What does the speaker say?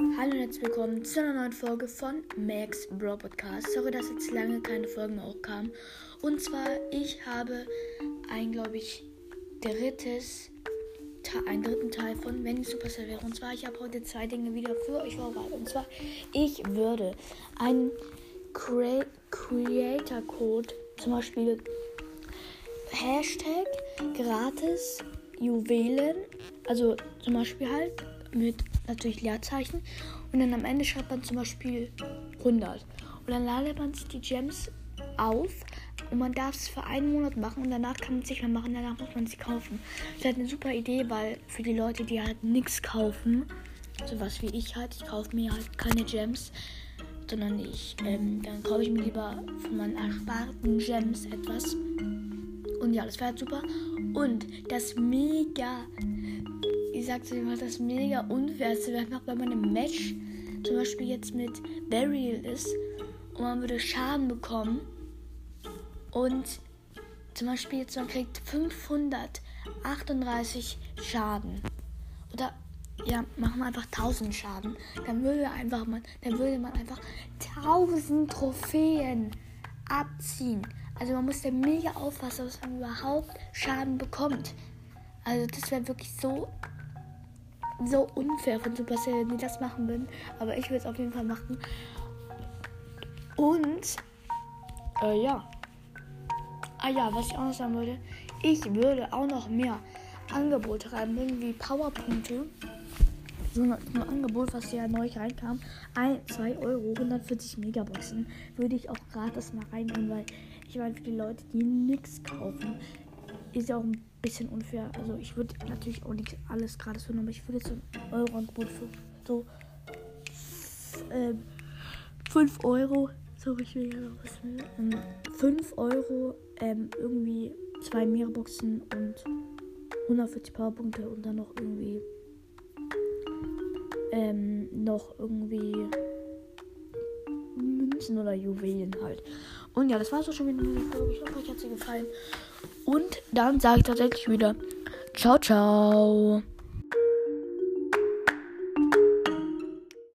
Hallo und herzlich willkommen zu einer neuen Folge von Max Bro Podcast. Sorry, dass jetzt lange keine Folgen mehr auch kamen. Und zwar, ich habe ein, glaube ich, drittes, einen dritten Teil von Wenn ich Superstar wäre. Und zwar, ich habe heute zwei Dinge wieder für euch vorbereitet. Und zwar, ich würde einen Cre Creator Code, zum Beispiel Hashtag gratis Juwelen, also zum Beispiel halt mit natürlich Leerzeichen. Und dann am Ende schreibt man zum Beispiel 100. Und dann ladet man sich die Gems auf und man darf es für einen Monat machen und danach kann man es nicht mehr machen, danach muss man sie kaufen. Das ist halt eine super Idee, weil für die Leute, die halt nichts kaufen, sowas wie ich halt, ich kaufe mir halt keine Gems, sondern ich, ähm, dann kaufe ich mir lieber von meinen ersparten Gems etwas. Und ja, das wäre halt super. Und das mega ich sag's immer, das mega unfair ist, einfach wenn man im Match zum Beispiel jetzt mit Burial ist und man würde Schaden bekommen und zum Beispiel jetzt man kriegt 538 Schaden oder ja, machen wir einfach 1000 Schaden, dann würde einfach man, dann würde man einfach 1000 Trophäen abziehen. Also man muss ja mega aufpassen, dass man überhaupt Schaden bekommt. Also das wäre wirklich so so unfair von Supercell, wenn die das machen würden. Aber ich will es auf jeden Fall machen. Und, äh, ja. Ah ja, was ich auch noch sagen würde. Ich würde auch noch mehr Angebote reinbringen, wie Powerpunkte. So ein, Angebot, was ja neu reinkam. 1, 2 Euro, 140 Megaboxen. Würde ich auch gratis mal reinbringen, weil ich meine, für die Leute, die nichts kaufen, ist ja auch ein bisschen unfair. Also ich würde natürlich auch nicht alles gratis finden, aber ich würde jetzt so ein Euro-Angebot für so äh, 5 Euro. So, ich will ja noch was ähm, 5 Euro ähm, irgendwie zwei Meerboxen und 140 Powerpunkte und dann noch irgendwie ähm, noch irgendwie Münzen oder Juwelen halt. Und ja, das war auch schon wieder eine Folge. Ich hoffe, euch hat sie gefallen. Und dann sage ich tatsächlich wieder Ciao, ciao.